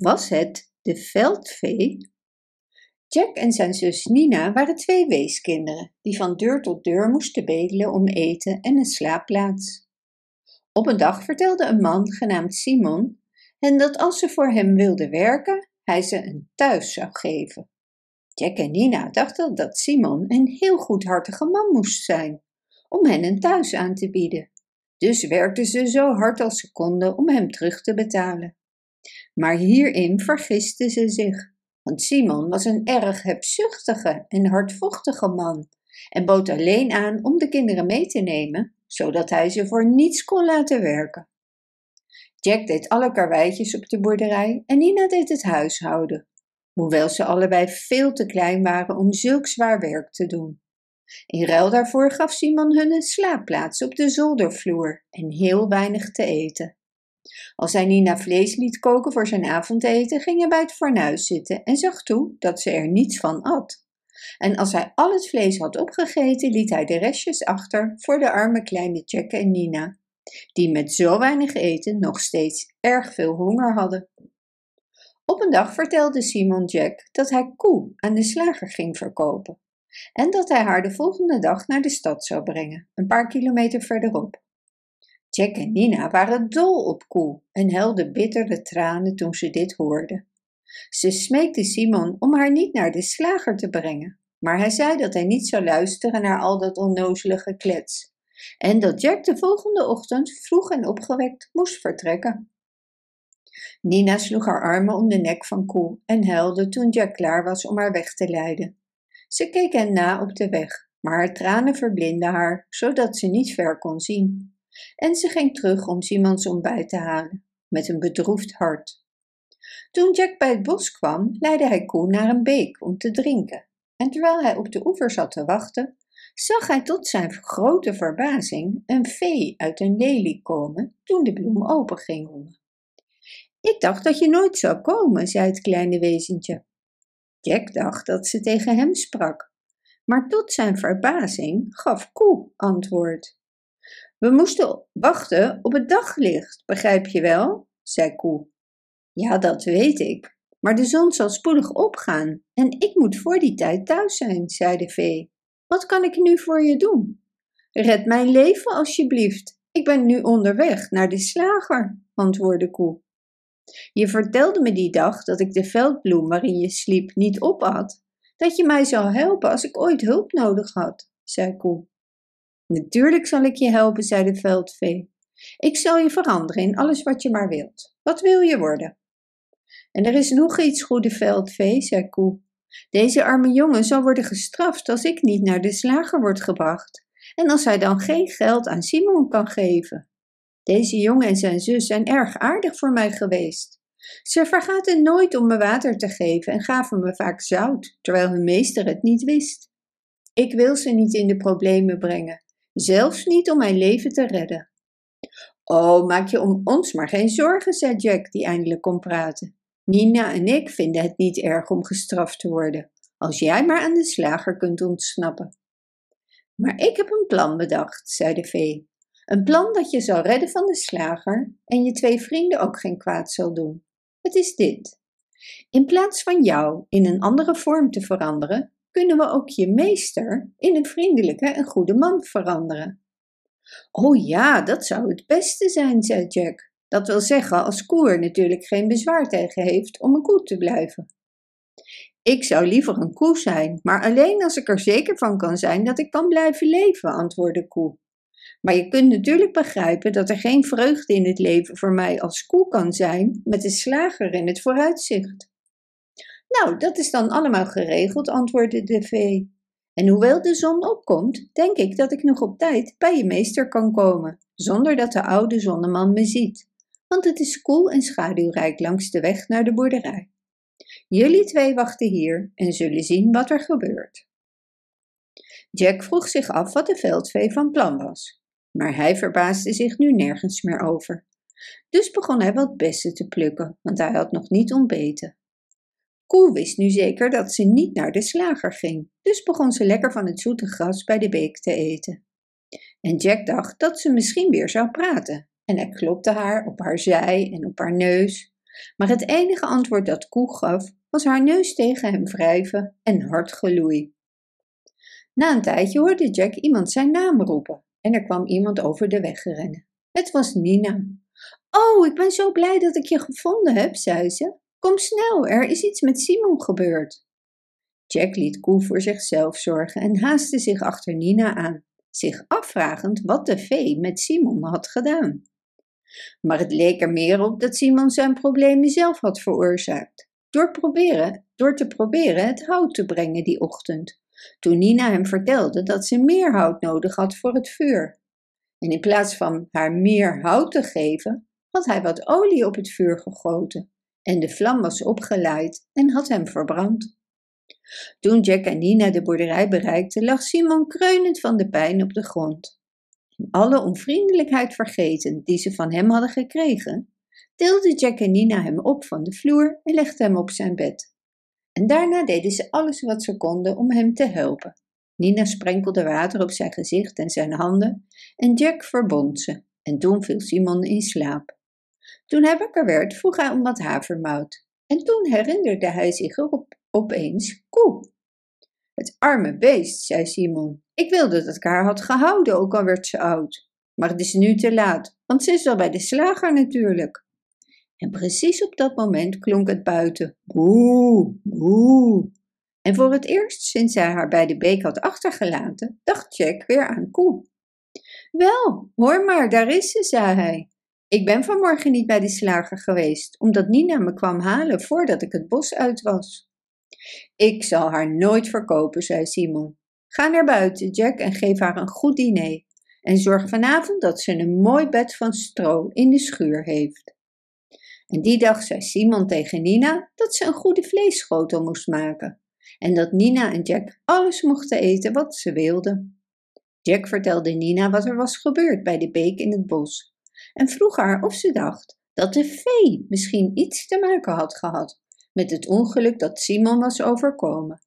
Was het de veldvee? Jack en zijn zus Nina waren twee weeskinderen die van deur tot deur moesten bedelen om eten en een slaapplaats. Op een dag vertelde een man genaamd Simon hen dat als ze voor hem wilden werken, hij ze een thuis zou geven. Jack en Nina dachten dat Simon een heel goedhartige man moest zijn om hen een thuis aan te bieden. Dus werkten ze zo hard als ze konden om hem terug te betalen. Maar hierin vergisten ze zich, want Simon was een erg hebzuchtige en hardvochtige man en bood alleen aan om de kinderen mee te nemen, zodat hij ze voor niets kon laten werken. Jack deed alle karweitjes op de boerderij en Nina deed het huishouden, hoewel ze allebei veel te klein waren om zulk zwaar werk te doen. In ruil daarvoor gaf Simon hun een slaapplaats op de zoldervloer en heel weinig te eten. Als hij Nina vlees liet koken voor zijn avondeten, ging hij bij het fornuis zitten en zag toe dat ze er niets van at. En als hij al het vlees had opgegeten, liet hij de restjes achter voor de arme kleine Jack en Nina, die met zo weinig eten nog steeds erg veel honger hadden. Op een dag vertelde Simon Jack dat hij koe aan de slager ging verkopen en dat hij haar de volgende dag naar de stad zou brengen, een paar kilometer verderop. Jack en Nina waren dol op koe en helden bittere tranen toen ze dit hoorden. Ze smeekte Simon om haar niet naar de slager te brengen, maar hij zei dat hij niet zou luisteren naar al dat onnozelige klets en dat Jack de volgende ochtend vroeg en opgewekt moest vertrekken. Nina sloeg haar armen om de nek van Koe en huilde toen Jack klaar was om haar weg te leiden. Ze keek hen na op de weg, maar haar tranen verblindden haar, zodat ze niet ver kon zien. En ze ging terug om Simons ontbijt te halen, met een bedroefd hart. Toen Jack bij het bos kwam, leidde hij Koe naar een beek om te drinken. En terwijl hij op de oever zat te wachten, zag hij tot zijn grote verbazing een vee uit een lelie komen toen de bloem open ging. Ik dacht dat je nooit zou komen, zei het kleine wezentje. Jack dacht dat ze tegen hem sprak, maar tot zijn verbazing gaf Koe antwoord. We moesten wachten op het daglicht, begrijp je wel? zei Koe. Ja, dat weet ik, maar de zon zal spoedig opgaan en ik moet voor die tijd thuis zijn, zei de vee. Wat kan ik nu voor je doen? Red mijn leven alsjeblieft. Ik ben nu onderweg naar de slager, antwoordde Koe. Je vertelde me die dag dat ik de veldbloem waarin je sliep niet opat, dat je mij zou helpen als ik ooit hulp nodig had, zei Koe. Natuurlijk zal ik je helpen, zei de veldvee. Ik zal je veranderen in alles wat je maar wilt. Wat wil je worden? En er is nog iets, goede veldvee, zei Koe. Deze arme jongen zal worden gestraft als ik niet naar de slager word gebracht en als hij dan geen geld aan Simon kan geven. Deze jongen en zijn zus zijn erg aardig voor mij geweest. Ze vergaten nooit om me water te geven en gaven me vaak zout, terwijl hun meester het niet wist. Ik wil ze niet in de problemen brengen, zelfs niet om mijn leven te redden. Oh, maak je om ons maar geen zorgen, zei Jack, die eindelijk kon praten. Nina en ik vinden het niet erg om gestraft te worden, als jij maar aan de slager kunt ontsnappen. Maar ik heb een plan bedacht, zei de vee. Een plan dat je zal redden van de slager en je twee vrienden ook geen kwaad zal doen. Het is dit. In plaats van jou in een andere vorm te veranderen, kunnen we ook je meester in een vriendelijke en goede man veranderen. Oh ja, dat zou het beste zijn, zei Jack. Dat wil zeggen, als koer natuurlijk geen bezwaar tegen heeft om een koe te blijven. Ik zou liever een koe zijn, maar alleen als ik er zeker van kan zijn dat ik kan blijven leven, antwoordde Koe. Maar je kunt natuurlijk begrijpen dat er geen vreugde in het leven voor mij als koe kan zijn met de slager in het vooruitzicht. Nou, dat is dan allemaal geregeld, antwoordde de vee. En hoewel de zon opkomt, denk ik dat ik nog op tijd bij je meester kan komen, zonder dat de oude zonneman me ziet, want het is koel en schaduwrijk langs de weg naar de boerderij. Jullie twee wachten hier en zullen zien wat er gebeurt. Jack vroeg zich af wat de veldvee van plan was maar hij verbaasde zich nu nergens meer over. Dus begon hij wat bessen te plukken, want hij had nog niet ontbeten. Koe wist nu zeker dat ze niet naar de slager ging, dus begon ze lekker van het zoete gras bij de beek te eten. En Jack dacht dat ze misschien weer zou praten, en hij klopte haar op haar zij en op haar neus, Maar het enige antwoord dat Koe gaf, was haar neus tegen hem wrijven en hard geloei. Na een tijdje hoorde Jack iemand zijn naam roepen en er kwam iemand over de weg rennen. Het was Nina. Oh, ik ben zo blij dat ik je gevonden heb, zei ze. Kom snel, er is iets met Simon gebeurd. Jack liet Koe voor zichzelf zorgen en haastte zich achter Nina aan, zich afvragend wat de vee met Simon had gedaan. Maar het leek er meer op dat Simon zijn problemen zelf had veroorzaakt, door, proberen, door te proberen het hout te brengen die ochtend, toen Nina hem vertelde dat ze meer hout nodig had voor het vuur. En in plaats van haar meer hout te geven, had hij wat olie op het vuur gegoten en de vlam was opgeleid en had hem verbrand. Toen Jack en Nina de boerderij bereikten, lag Simon kreunend van de pijn op de grond. Alle onvriendelijkheid vergeten die ze van hem hadden gekregen, tilden Jack en Nina hem op van de vloer en legden hem op zijn bed. En daarna deden ze alles wat ze konden om hem te helpen. Nina sprenkelde water op zijn gezicht en zijn handen en Jack verbond ze. En toen viel Simon in slaap. Toen hij wakker werd, vroeg hij om wat havermout. En toen herinnerde hij zich erop opeens koe. Het arme beest, zei Simon. Ik wilde dat ik haar had gehouden, ook al werd ze oud. Maar het is nu te laat, want ze is al bij de slager natuurlijk. En precies op dat moment klonk het buiten. Boe, boe. En voor het eerst sinds hij haar bij de beek had achtergelaten, dacht Jack weer aan koe. Wel, hoor maar, daar is ze, zei hij. Ik ben vanmorgen niet bij de slager geweest, omdat Nina me kwam halen voordat ik het bos uit was. Ik zal haar nooit verkopen, zei Simon. Ga naar buiten, Jack, en geef haar een goed diner. En zorg vanavond dat ze een mooi bed van stro in de schuur heeft. En die dag zei Simon tegen Nina dat ze een goede vleesschotel moest maken. En dat Nina en Jack alles mochten eten wat ze wilden. Jack vertelde Nina wat er was gebeurd bij de beek in het bos en vroeg haar of ze dacht dat de vee misschien iets te maken had gehad met het ongeluk dat Simon was overkomen.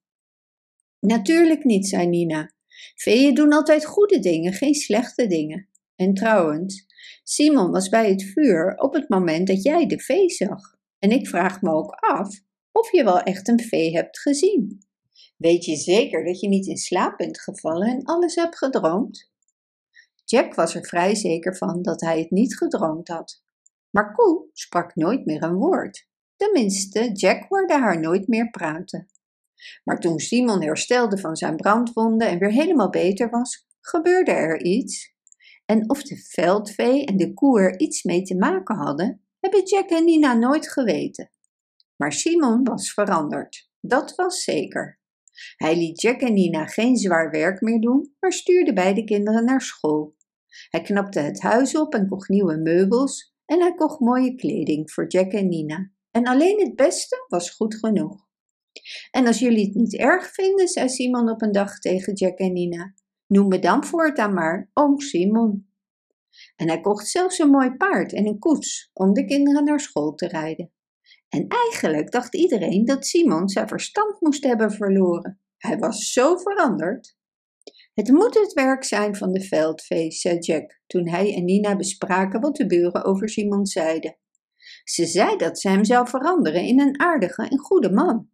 Natuurlijk niet, zei Nina. Veeën doen altijd goede dingen, geen slechte dingen. En trouwens, Simon was bij het vuur op het moment dat jij de vee zag. En ik vraag me ook af of je wel echt een vee hebt gezien. Weet je zeker dat je niet in slaap bent gevallen en alles hebt gedroomd? Jack was er vrij zeker van dat hij het niet gedroomd had. Maar Koe sprak nooit meer een woord. Tenminste, Jack hoorde haar nooit meer praten. Maar toen Simon herstelde van zijn brandwonden en weer helemaal beter was, gebeurde er iets. En of de veldvee en de koe er iets mee te maken hadden, hebben Jack en Nina nooit geweten. Maar Simon was veranderd, dat was zeker. Hij liet Jack en Nina geen zwaar werk meer doen, maar stuurde beide kinderen naar school. Hij knapte het huis op en kocht nieuwe meubels en hij kocht mooie kleding voor Jack en Nina. En alleen het beste was goed genoeg. En als jullie het niet erg vinden, zei Simon op een dag tegen Jack en Nina, noem me dan voortaan maar oom Simon. En hij kocht zelfs een mooi paard en een koets om de kinderen naar school te rijden. En eigenlijk dacht iedereen dat Simon zijn verstand moest hebben verloren. Hij was zo veranderd. Het moet het werk zijn van de veldvee, zei Jack toen hij en Nina bespraken wat de buren over Simon zeiden. Ze zei dat ze hem zou veranderen in een aardige en goede man.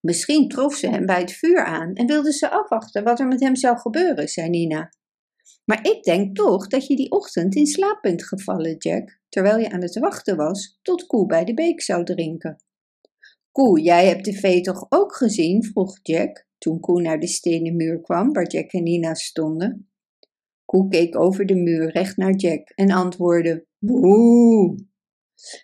Misschien trof ze hem bij het vuur aan en wilde ze afwachten wat er met hem zou gebeuren, zei Nina. Maar ik denk toch dat je die ochtend in slaap bent gevallen, Jack, terwijl je aan het wachten was tot Koe bij de beek zou drinken. Koe, jij hebt de vee toch ook gezien? vroeg Jack, toen Koe naar de stenen muur kwam waar Jack en Nina stonden. Koe keek over de muur recht naar Jack en antwoordde: Boe.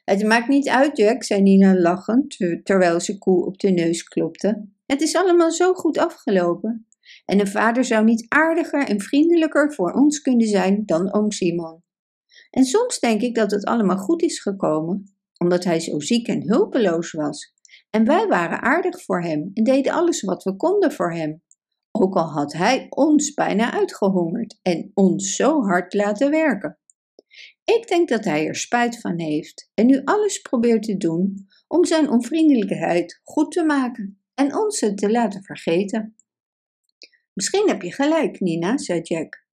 Het maakt niet uit, Jack, zei Nina lachend, terwijl ze Koe op de neus klopte. Het is allemaal zo goed afgelopen. En een vader zou niet aardiger en vriendelijker voor ons kunnen zijn dan oom Simon. En soms denk ik dat het allemaal goed is gekomen, omdat hij zo ziek en hulpeloos was. En wij waren aardig voor hem en deden alles wat we konden voor hem. Ook al had hij ons bijna uitgehongerd en ons zo hard laten werken. Ik denk dat hij er spijt van heeft en nu alles probeert te doen om zijn onvriendelijkheid goed te maken en ons het te laten vergeten. Misschien heb je gelijk, Nina, zei Jack.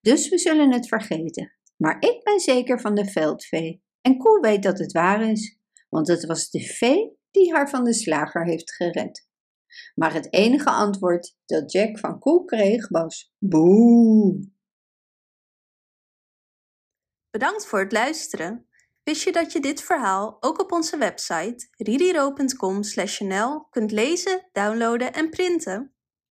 Dus we zullen het vergeten. Maar ik ben zeker van de veldvee en Koe weet dat het waar is. want het was de vee die haar van de slager heeft gered. Maar het enige antwoord dat Jack van Koe kreeg was boe. Bedankt voor het luisteren. Wist je dat je dit verhaal ook op onze website ridiro.com/nl kunt lezen, downloaden en printen?